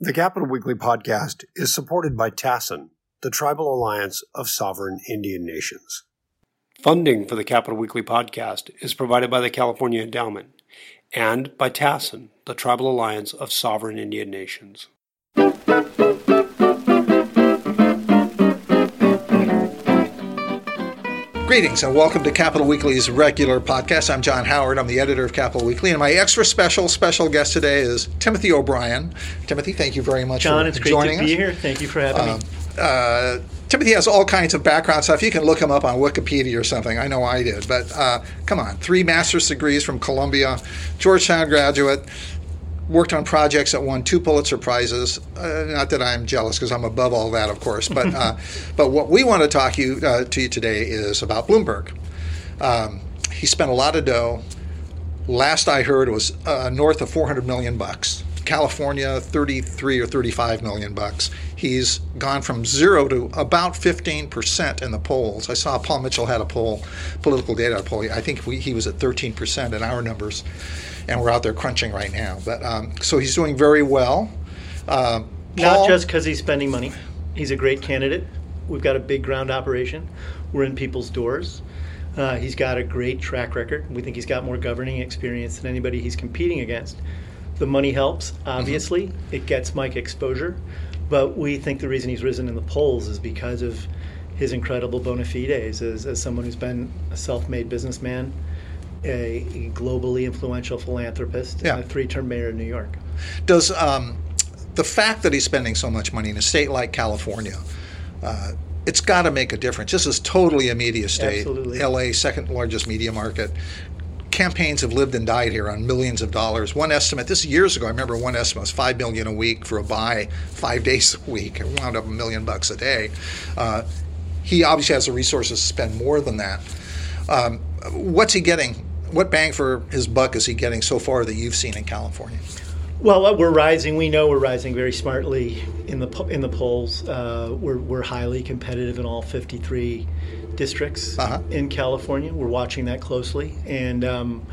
The Capital Weekly podcast is supported by TASIN, the Tribal Alliance of Sovereign Indian Nations. Funding for the Capital Weekly podcast is provided by the California Endowment and by TASIN, the Tribal Alliance of Sovereign Indian Nations. Greetings and welcome to Capital Weekly's regular podcast. I'm John Howard. I'm the editor of Capital Weekly, and my extra special special guest today is Timothy O'Brien. Timothy, thank you very much for joining us. John, for it's great joining to be us. here. Thank you for having Um, me. uh, Timothy has all kinds of background stuff. You can look him up on Wikipedia or something. I know I did, but uh, come on, three master's degrees from Columbia, Georgetown graduate. Worked on projects that won two Pulitzer prizes. Uh, not that I'm jealous, because I'm above all that, of course. But uh, but what we want to talk you uh, to you today is about Bloomberg. Um, he spent a lot of dough. Last I heard, was uh, north of 400 million bucks. California, 33 or 35 million bucks. He's gone from zero to about 15% in the polls. I saw Paul Mitchell had a poll, political data poll. I think we, he was at 13% in our numbers, and we're out there crunching right now. But um, so he's doing very well. Uh, Not just because he's spending money. He's a great candidate. We've got a big ground operation. We're in people's doors. Uh, he's got a great track record. We think he's got more governing experience than anybody he's competing against. The money helps, obviously. It gets Mike exposure. But we think the reason he's risen in the polls is because of his incredible bona fides as, as someone who's been a self made businessman, a, globally influential philanthropist, Yeah. and a three term mayor of New York. Does um, the fact that he's spending so much money in a state like California, uh, it's got to make a difference. This is totally a media state. Absolutely. LA, second largest media market. Campaigns have lived and died here on millions of dollars. One estimate, this is years ago, I remember one estimate was five million a week for a buy, five days a week. It wound up a million bucks a day. Uh, he obviously has the resources to spend more than that. Um, what's he getting? What bang for his buck is he getting so far that you've seen in California? Well, uh, we're rising. We know we're rising very smartly in the in the polls. Uh, we're we're highly competitive in all 53 districts Uh-huh. in California. We're watching that closely, and um,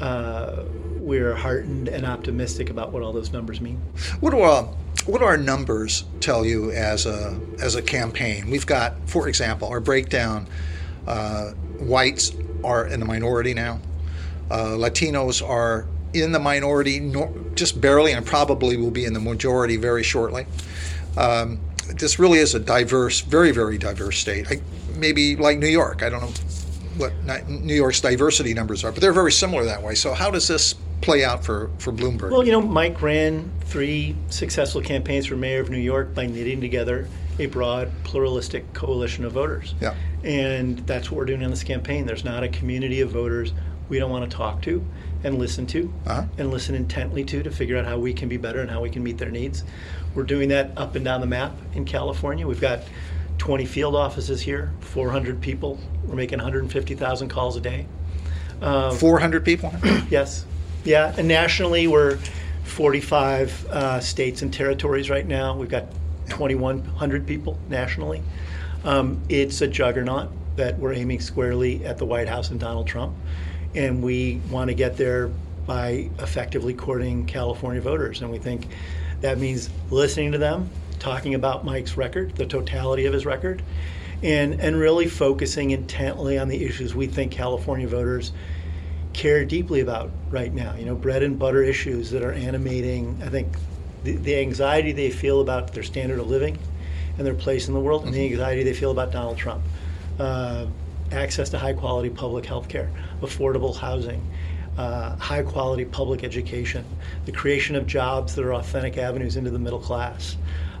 uh, we're heartened and optimistic about what all those numbers mean. What do uh, what do our numbers tell you as a as a campaign? We've got, for example, our breakdown. Uh, whites are in the minority now. Uh, Latinos are in the minority, nor, just barely, and probably will be in the majority very shortly. Um, this really is a diverse, very very diverse state. I, maybe like New York. I don't know what New York's diversity numbers are, but they're very similar that way. So how does this play out for for Bloomberg? Well, you know, Mike ran three successful campaigns for mayor of New York by knitting together a broad, pluralistic coalition of voters. Yeah. And that's what we're doing in this campaign. There's not a community of voters we don't want to talk to and listen to Uh-huh. and listen intently to to figure out how we can be better and how we can meet their needs. We're doing that up and down the map in California. We've got 20 field offices here, 400 people. We're making 150,000 calls a day. Um, 400 people. Yes. Yeah. And nationally, we're 45 uh, states and territories right now. We've got 2,100 people nationally. Um, it's a juggernaut that we're aiming squarely at the White House and Donald Trump. And we want to get there by effectively courting California voters. And we think that means listening to them, talking about Mike's record, the totality of his record, and, and really focusing intently on the issues we think California voters care deeply about right now. You know, bread and butter issues that are animating, I think, the, the anxiety they feel about their standard of living and their place in the world, and the anxiety they feel about Donald Trump. Uh, access to high quality public health care, affordable housing, uh, high quality public education, the creation of jobs that are authentic avenues into the middle class,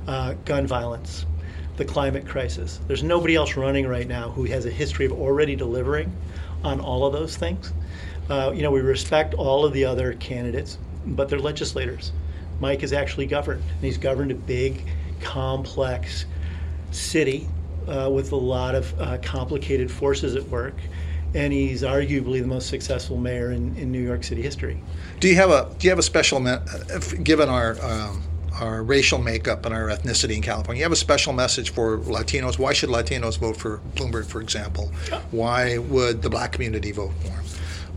uh, gun violence, the climate crisis. There's nobody else running right now who has a history of already delivering on all of those things. Uh, you know, we respect all of the other candidates, but they're legislators. Mike has actually governed, and he's governed a big, complex city uh, with a lot of uh, complicated forces at work. And he's arguably the most successful mayor in, in New York City history. Do you have a Do you have a special me- if- given our um, our racial makeup and our ethnicity in California? You have a special message for Latinos. Why should Latinos vote for Bloomberg, for example? Why would the black community vote for him?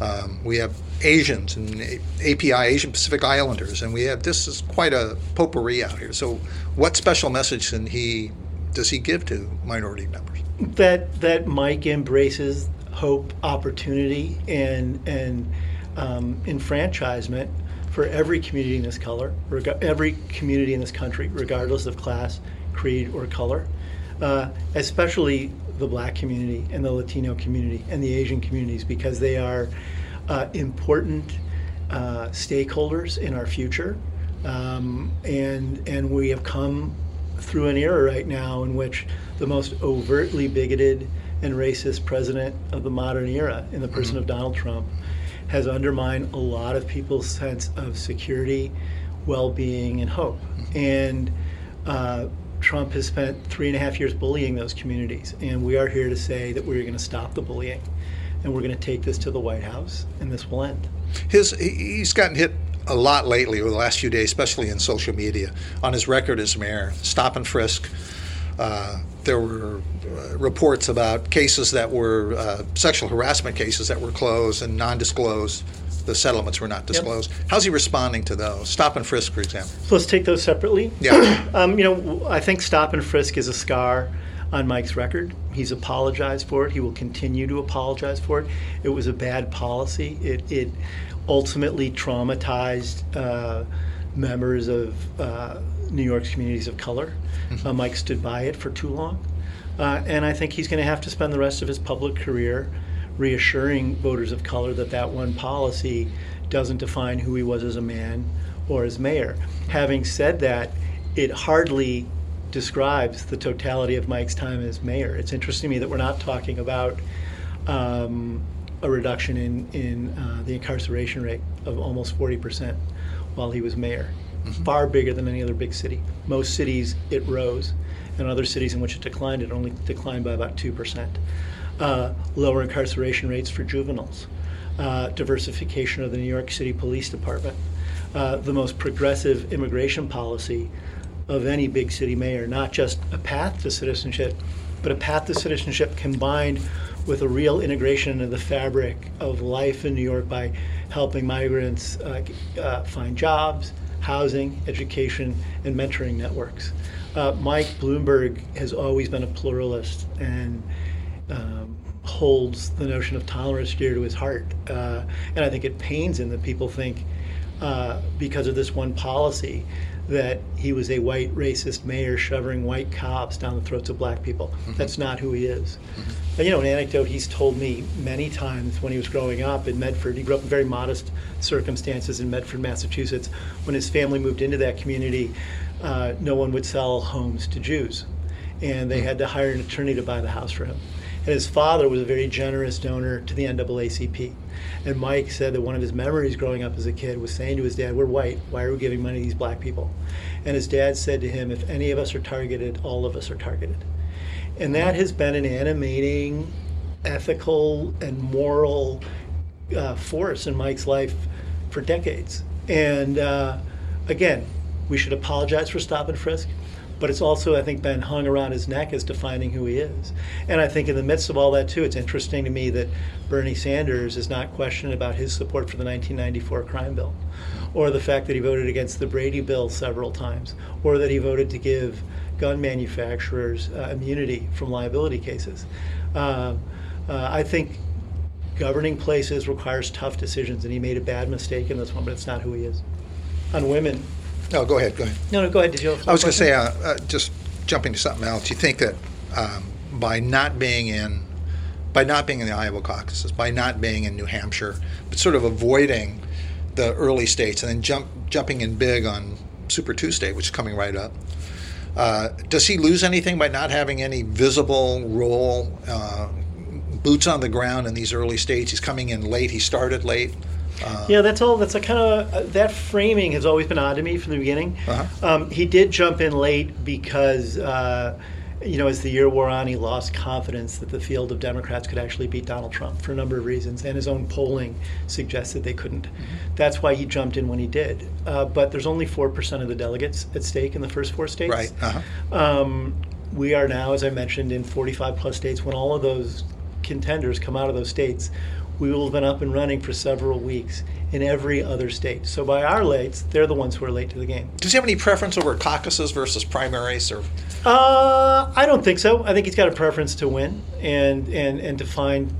Um, we have Asians and API, Asian Pacific Islanders, and we have this is quite a potpourri out here. So, what special message can he does he give to minority members? That that Mike embraces hope, opportunity, and and um, enfranchisement for every community in this color, reg- every community in this country, regardless of class, creed, or color, uh, especially the Black community and the Latino community and the Asian communities because they are uh, important uh, stakeholders in our future, um, and and we have come through an era right now in which the most overtly bigoted and racist president of the modern era, in the person of Donald Trump, has undermined a lot of people's sense of security, well-being, and hope. And uh, Trump has spent three and a half years bullying those communities, and we are here to say that we're going to stop the bullying, and we're going to take this to the White House, and this will end. His he's gotten hit a lot lately over the last few days, especially in social media, on his record as mayor. Stop and frisk. Uh, there were uh, reports about cases that were uh, sexual harassment cases that were closed and non-disclosed. The settlements were not disclosed. Yep. How's he responding to those? Stop and frisk, for example. So let's take those separately. Yeah. um, you know, I think stop and frisk is a scar on Mike's record. He's apologized for it. He will continue to apologize for it. It was a bad policy. It, it ultimately traumatized uh, members of uh, New York's communities of color. Mm-hmm. Uh, Mike stood by it for too long. Uh, and I think he's going to have to spend the rest of his public career reassuring voters of color that that one policy doesn't define who he was as a man or as mayor. Having said that, it hardly describes the totality of Mike's time as mayor. It's interesting to me that we're not talking about um, a reduction in, in uh, the incarceration rate of almost 40% while he was mayor. Mm-hmm. Far bigger than any other big city. Most cities, it rose, and other cities in which it declined, it only declined by about 2%. Uh, lower incarceration rates for juveniles, uh, diversification of the New York City Police Department, uh, the most progressive immigration policy of any big city mayor, not just a path to citizenship, but a path to citizenship combined with a real integration into the fabric of life in New York by helping migrants uh, uh, find jobs, housing, education, and mentoring networks. Uh, Mike Bloomberg has always been a pluralist and um, holds the notion of tolerance dear to his heart. Uh, and I think it pains him that people think uh, because of this one policy that he was a white racist mayor shoving white cops down the throats of black people. Mm-hmm. That's not who he is. Mm-hmm. But, you know, an anecdote he's told me many times when he was growing up in Medford. He grew up in very modest circumstances in Medford, Massachusetts. When his family moved into that community, uh, no one would sell homes to Jews, and they mm-hmm. had to hire an attorney to buy the house for him. And his father was a very generous donor to the NAACP. And Mike said that one of his memories growing up as a kid was saying to his dad, We're white. Why are we giving money to these black people? And his dad said to him, If any of us are targeted, all of us are targeted. And that has been an animating, ethical, and moral uh, force in Mike's life for decades. And uh, again, we should apologize for stop and frisk but it's also, I think, been hung around his neck as defining who he is. And I think in the midst of all that, too, it's interesting to me that Bernie Sanders is not questioned about his support for the 1994 crime bill, or the fact that he voted against the Brady bill several times, or that he voted to give gun manufacturers uh, immunity from liability cases. Uh, uh, I think governing places requires tough decisions, and he made a bad mistake in this one, but it's not who he is. On women, no, go ahead. Go ahead. No, no, go ahead. Did you? I was going to say, uh, uh, just jumping to something else. You think that um, by not being in, by not being in the Iowa caucuses, by not being in New Hampshire, but sort of avoiding the early states and then jump jumping in big on Super Tuesday, which is coming right up. Uh, does he lose anything by not having any visible role, uh, boots on the ground in these early states? He's coming in late. He started late. Uh, yeah, that's all. That's a kind of uh, that framing has always been odd to me from the beginning. Uh-huh. Um, he did jump in late because, uh, you know, as the year wore on, he lost confidence that the field of Democrats could actually beat Donald Trump for a number of reasons, and his own polling suggested they couldn't. Mm-hmm. That's why he jumped in when he did. Uh, but there's only four percent of the delegates at stake in the first four states. Right. Uh-huh. Um, we are now, as I mentioned, in 45 plus states. When all of those contenders come out of those states, we will have been up and running for several weeks in every other state. So by our lates, they're the ones who are late to the game. Does he have any preference over caucuses versus primaries? Or Uh, I don't think so. I think he's got a preference to win and and and to find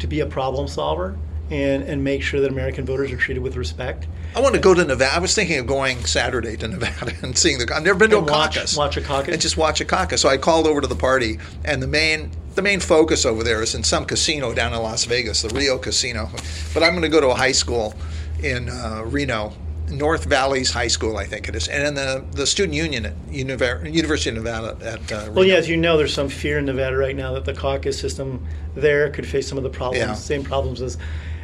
to be a problem solver and and make sure that American voters are treated with respect. I want to go to Nevada. I was thinking of going Saturday to Nevada and seeing the. I've never been to And a watch- caucus. watch a caucus? And just watch a caucus. So I called over to the party, and the main the main focus over there is in some casino down in Las Vegas, the Rio Casino. But I'm going to go to a high school in uh, Reno, North Valleys High School, I think it is, and then the the student union at Univer- University of Nevada at uh, Reno. Well, yeah, as you know, there's some fear in Nevada right now that the caucus system there could face some of the problems, Yeah. same problems as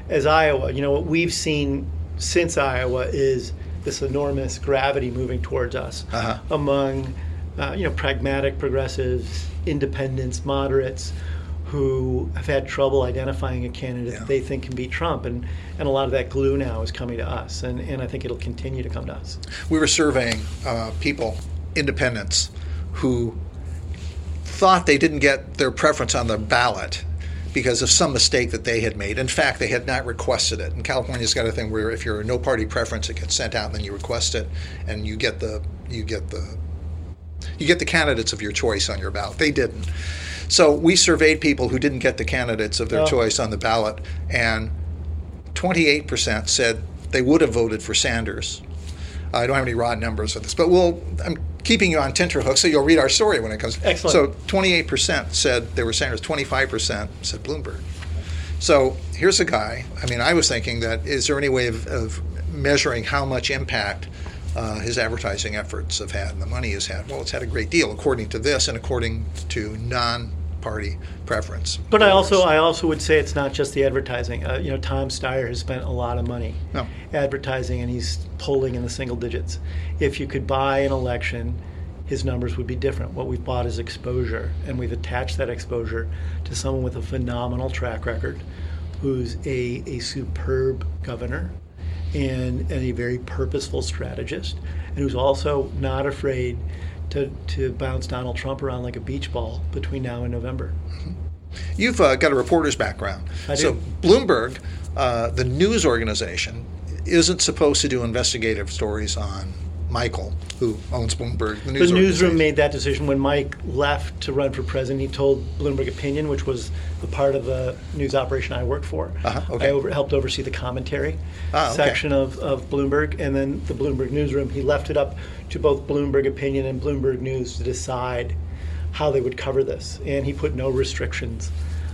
as Iowa. You know, what we've seen since Iowa is this enormous gravity moving towards us Uh-huh. among uh, you know pragmatic progressives, independents, moderates. Who have had trouble identifying a candidate Yeah. that they think can beat Trump, and, and a lot of that glue now is coming to us, and, and I think it'll continue to come to us. we were surveying uh, people, independents, who thought they didn't get their preference on the ballot because of some mistake that they had made. In fact, they had not requested it. And California's got a thing where if you're a no party preference, it gets sent out, and then you request it, and you get the you get the you get the candidates of your choice on your ballot. They didn't. So we surveyed people who didn't get the candidates of their choice on the ballot, and 28% said they would have voted for Sanders. I don't have any raw numbers of this, but we'll. I'm keeping you on tenterhooks, so you'll read our story when it comes. Excellent. So 28% said they were Sanders. 25% said Bloomberg. So here's a guy. I mean, I was thinking that is there any way of, of measuring how much impact uh, his advertising efforts have had and the money has had? Well, it's had a great deal, according to this and according to non-party preference. But I also. I also would say it's not just the advertising. Uh, you know, Tom Steyer has spent a lot of money No. advertising, and he's polling in the single digits. If you could buy an election, his numbers would be different. What we've bought is exposure, and we've attached that exposure to someone with a phenomenal track record, who's a, a superb governor, and, and a very purposeful strategist, and who's also not afraid to, to bounce Donald Trump around like a beach ball between now and November. You've uh, got a reporter's background. I So do. Bloomberg, uh, the news organization, isn't supposed to do investigative stories on Michael, who owns Bloomberg. The, news The newsroom made that decision when Mike left to run for president. He told Bloomberg Opinion, which was the part of the news operation I worked for. Uh-huh, okay. I over, helped oversee the commentary Ah, okay. section of, of Bloomberg, and then the Bloomberg newsroom. He left it up to both Bloomberg Opinion and Bloomberg News to decide how they would cover this, and he put no restrictions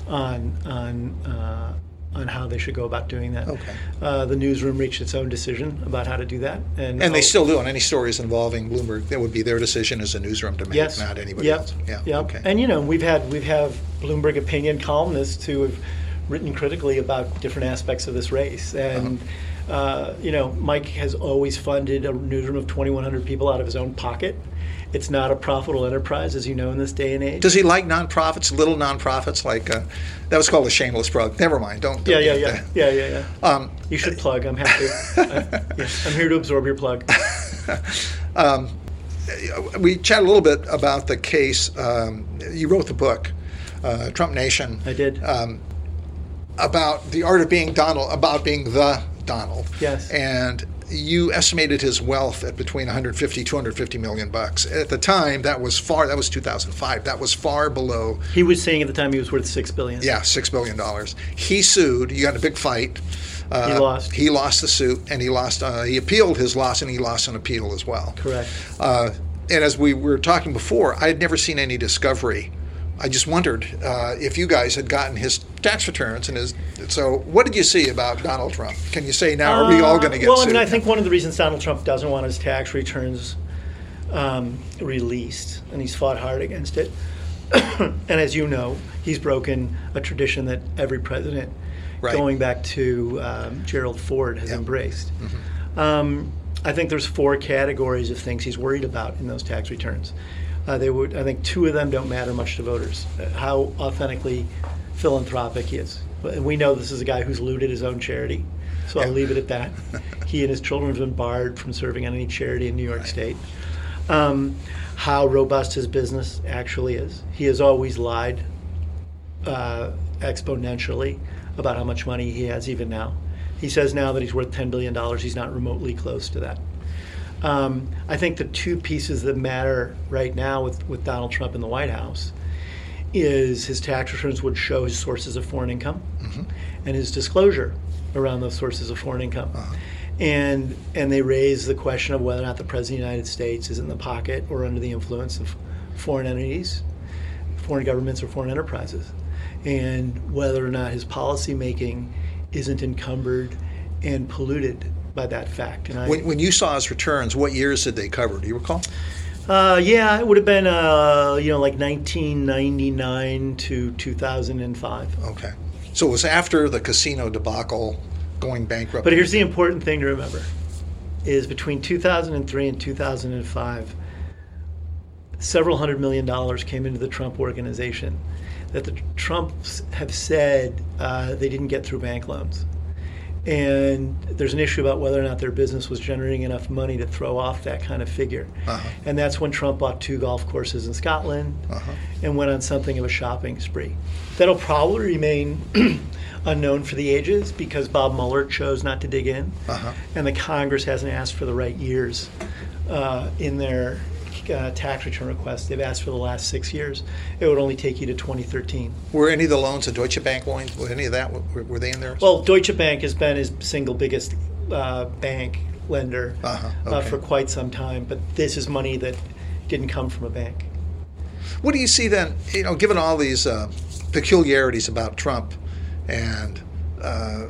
on on. Uh, on how they should go about doing that. Okay. Uh, the newsroom reached its own decision about how to do that, and And they I'll- still do on any stories involving Bloomberg. That would be their decision as a newsroom to make, Yes. not anybody yep. else. Yeah. Yep. Okay. And you know, we've had we've have Bloomberg opinion columnists who have written critically about different aspects of this race, and Uh-huh. uh, you know, Mike has always funded a newsroom of 2,100 people out of his own pocket. It's not a profitable enterprise, as you know, in this day and age. Does he like nonprofits, little nonprofits like uh, that was called a shameless plug? Never mind. Don't. don't yeah, yeah, get yeah, yeah, yeah, yeah. Um, you should plug. I'm happy. I, yeah, I'm here to absorb your plug. we chat a little bit about the case. Um, you wrote the book, uh, Trump Nation. I did. Um, about the art of being Donald, about being the Donald. Yes. And you estimated his wealth at between 150 250 million bucks. At the time, that was far. That was 2005. That was far below. he was saying at the time he was worth six billion. Yeah, six billion dollars. He sued. You got a big fight. Uh, He lost. He lost the suit, and he lost. Uh, he appealed his loss, and he lost an appeal as well. Correct. Uh, and as we were talking before, I had never seen any discovery. I just wondered uh, if you guys had gotten his tax returns and his. So, what did you see about Donald Trump? Can you say now? Are we all going to Uh, get well, sued? I mean, I think one of the reasons Donald Trump doesn't want his tax returns um, released, and he's fought hard against it. and as you know, he's broken a tradition that every president, Right. going back to um, Gerald Ford, has. Mm-hmm. embraced. Um, I think there's four categories of things he's worried about in those tax returns. Uh, they would, I think, two of them don't matter much to voters. Uh, how authentically philanthropic he is. But we know this is a guy who's looted his own charity, so I'll leave it at that. he and his children have been barred from serving on any charity in New York State. Um, how robust his business actually is. He has always lied uh, exponentially about how much money he has even now. He says now that he's worth $10 billion. He's not remotely close to that. Um, I think the two pieces that matter right now with, with Donald Trump in the White House is his tax returns would show his sources of foreign income mm-hmm. and his disclosure around those sources of foreign income. Uh-huh. And, and they raise the question of whether or not the President of the United States is in the pocket or under the influence of foreign entities, foreign governments, or foreign enterprises, and whether or not his policy making isn't encumbered and polluted by that fact. And I, when, when you saw his returns, what years did they cover? Do you recall? Uh, yeah, it would have been uh, you know like 1999 to 2005. Okay, so it was after the casino debacle, going bankrupt. But here's the important thing to remember: is between 2003 and 2005, several hundred million dollars came into the Trump organization that the Trumps have said uh, they didn't get through bank loans. And there's an issue about whether or not their business was generating enough money to throw off that kind of figure. Uh-huh. And that's when Trump bought two golf courses in Scotland uh-huh. and went on something of a shopping spree. That'll probably remain unknown for the ages because Bob Mueller chose not to dig in, uh-huh. and the Congress hasn't asked for the right years uh, in their uh, tax return requests they've asked for the last six years, it would only take you to 2013. Were any of the loans the Deutsche Bank loans? Were any of that? Were, were they in there? Well, Deutsche Bank has been his single biggest uh, bank lender uh-huh, uh, okay. uh, for quite some time, but this is money that didn't come from a bank. What do you see then? You know, given all these uh, peculiarities about Trump and uh,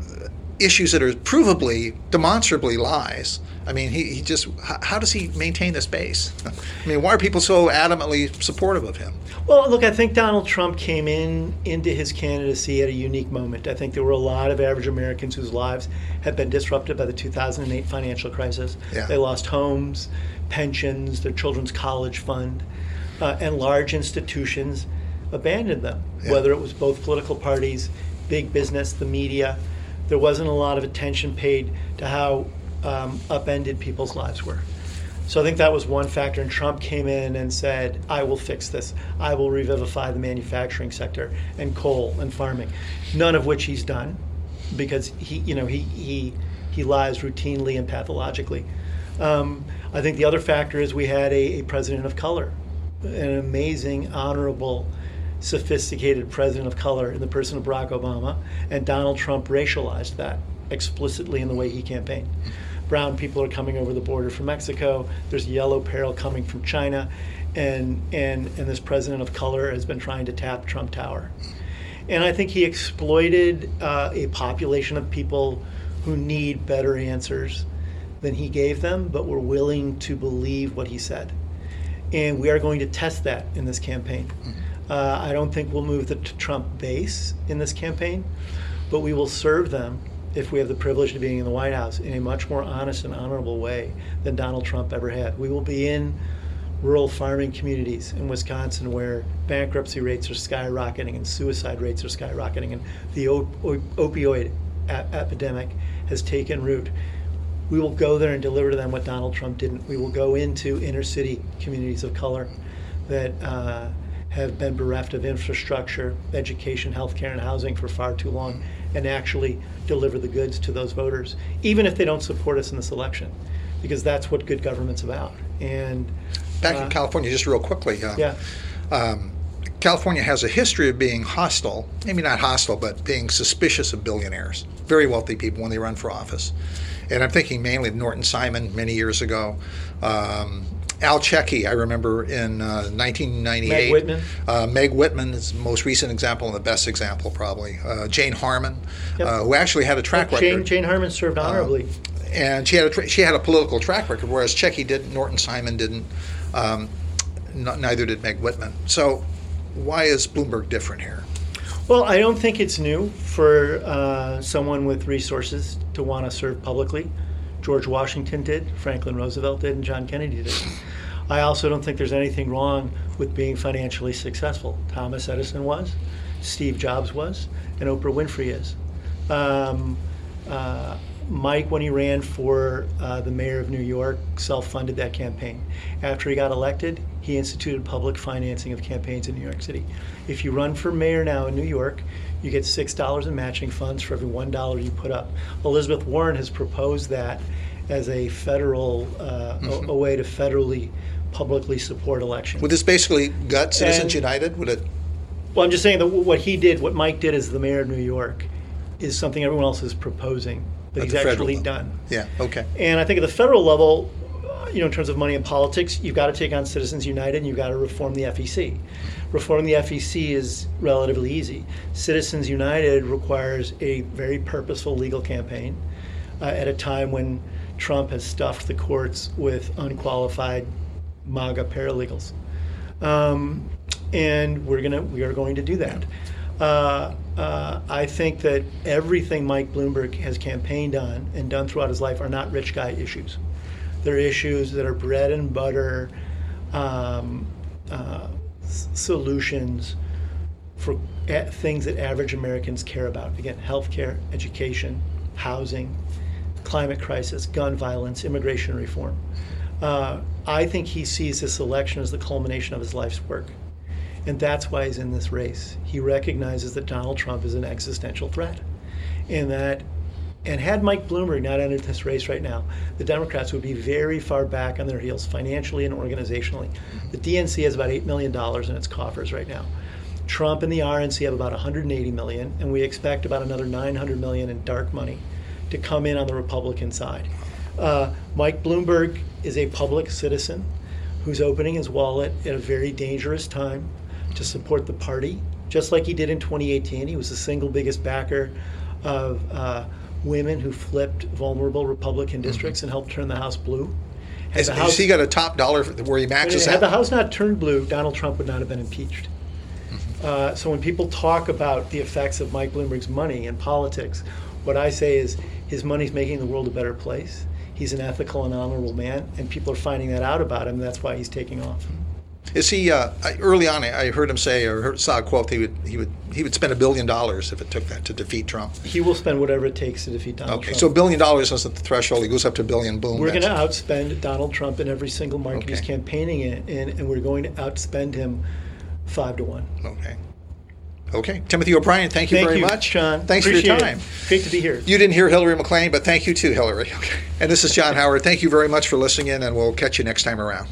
issues that are provably, demonstrably lies. I mean, he, he just, how, how does he maintain this base? I mean, why are people so adamantly supportive of him? Well, look, I think Donald Trump came in into his candidacy at a unique moment. I think there were a lot of average Americans whose lives had been disrupted by the 2008 financial crisis. Yeah. They lost homes, pensions, their children's college fund, uh, and large institutions abandoned them, yeah. whether it was both political parties, big business, the media there wasn't a lot of attention paid to how um, upended people's lives were. So I think that was one factor. And Trump came in and said, I will fix this. I will revivify the manufacturing sector and coal and farming. None of which he's done because he, you know, he, he, he lies routinely and pathologically. Um, I think the other factor is we had a, a president of color, an amazing, honorable, sophisticated president of color in the person of Barack Obama, and Donald Trump racialized that explicitly in the way he campaigned. Brown people are coming over the border from Mexico. There's yellow peril coming from China, and and and this president of color has been trying to tap Trump Tower, and I think he exploited uh, a population of people who need better answers than he gave them, but were willing to believe what he said, and we are going to test that in this campaign. Mm-hmm. Uh, I don't think we'll move the Trump base in this campaign, but we will serve them if we have the privilege of being in the White House in a much more honest and honorable way than Donald Trump ever had. We will be in rural farming communities in Wisconsin where bankruptcy rates are skyrocketing and suicide rates are skyrocketing and the op- opioid epidemic has taken root. We will go there and deliver to them what Donald Trump didn't. We will go into inner city communities of color that uh, have been bereft of infrastructure, education, healthcare, and housing for far too long, and actually deliver the goods to those voters, even if they don't support us in this election, because that's what good government's about. And back uh, in California, just real quickly. Uh, yeah. Um, California has a history of being hostile, maybe not hostile, but being suspicious of billionaires, very wealthy people when they run for office. And I'm thinking mainly of Norton Simon many years ago. Um, Al Checchi, I remember in uh, 1998. Meg Whitman. Uh, Meg Whitman is the most recent example and the best example, probably. Uh, Jane Harman, yep. Uh, who actually had a track well, record. Jane, Harman served uh, honorably. and she had a tra- she had a political track record, whereas Checchi didn't. Norton Simon didn't. Um, n- neither did Meg Whitman. So, why is Bloomberg different here? Well, I don't think it's new for uh, someone with resources to want to serve publicly. George Washington did, Franklin Roosevelt did, and John Kennedy did. I also don't think there's anything wrong with being financially successful. Thomas Edison was, Steve Jobs was, and Oprah Winfrey is. Um, uh, Mike, when he ran for uh, the mayor of New York, self funded that campaign. After he got elected, he instituted public financing of campaigns in New York City. If you run for mayor now in New York, you get $6 in matching funds for every $1 you put up. Elizabeth Warren has proposed that as a federal, uh, a, a way to federally publicly support elections. Would this basically gut Citizens And- United? Would it? Well, I'm just saying that what he did, what Mike did as the mayor of New York, is something everyone else is proposing that At he's actually level. done. Yeah. Okay. And I think at the federal level, uh, you know, in terms of money and politics, you've got to take on Citizens United and you've got to reform the FEC. Reforming the FEC is relatively easy. Citizens United requires a very purposeful legal campaign uh, at a time when Trump has stuffed the courts with unqualified MAGA paralegals. Um, and we're gonna we are going to do that. Uh, uh, I think that everything Mike Bloomberg has campaigned on and done throughout his life are not rich guy issues. They're issues that are bread and butter um, uh, s- solutions for a- things that average Americans care about. Again, healthcare, education, housing, climate crisis, gun violence, immigration reform. Uh, I think he sees this election as the culmination of his life's work. And that's why he's in this race. He recognizes that Donald Trump is an existential threat. And that and had Mike Bloomberg not entered this race right now, the Democrats would be very far back on their heels financially and organizationally. The DNC has about $8 million in its coffers right now. Trump and the RNC have about 180 million, and we expect about another 900 million in dark money to come in on the Republican side. Uh, Mike Bloomberg is a public citizen who's opening his wallet at a very dangerous time to support the party, just like he did in 2018. He was the single biggest backer of uh, women who flipped vulnerable Republican districts and helped turn the House blue. Had Has, the has he got a top dollar where he maxes had the? House not turned blue, Donald Trump would not have been impeached. Uh, so when people talk about the effects of Mike Bloomberg's money in politics, what I say is his money's making the world a better place. He's an ethical and honorable man, and people are finding that out about him. And that's why he's taking off. Is he uh, I- early on? I heard him say or heard, saw a quote. He would he would he would spend a billion dollars if it took that to defeat Trump. He will spend whatever it takes to defeat Donald Okay, Trump. so a billion dollars isn't the threshold. He goes up to a billion. Boom. we're going to outspend Donald Trump in every single market he's campaigning in, and, and we're going to outspend him five to one. Okay. Okay. Timothy O'Brien, thank you Thank very you, much. Sean. Thanks for your time. It. Great to be here. You didn't hear Hillary McLean, but thank you too, Hillary. Okay. And this is John Howard. Thank you very much for listening in, and we'll catch you next time around.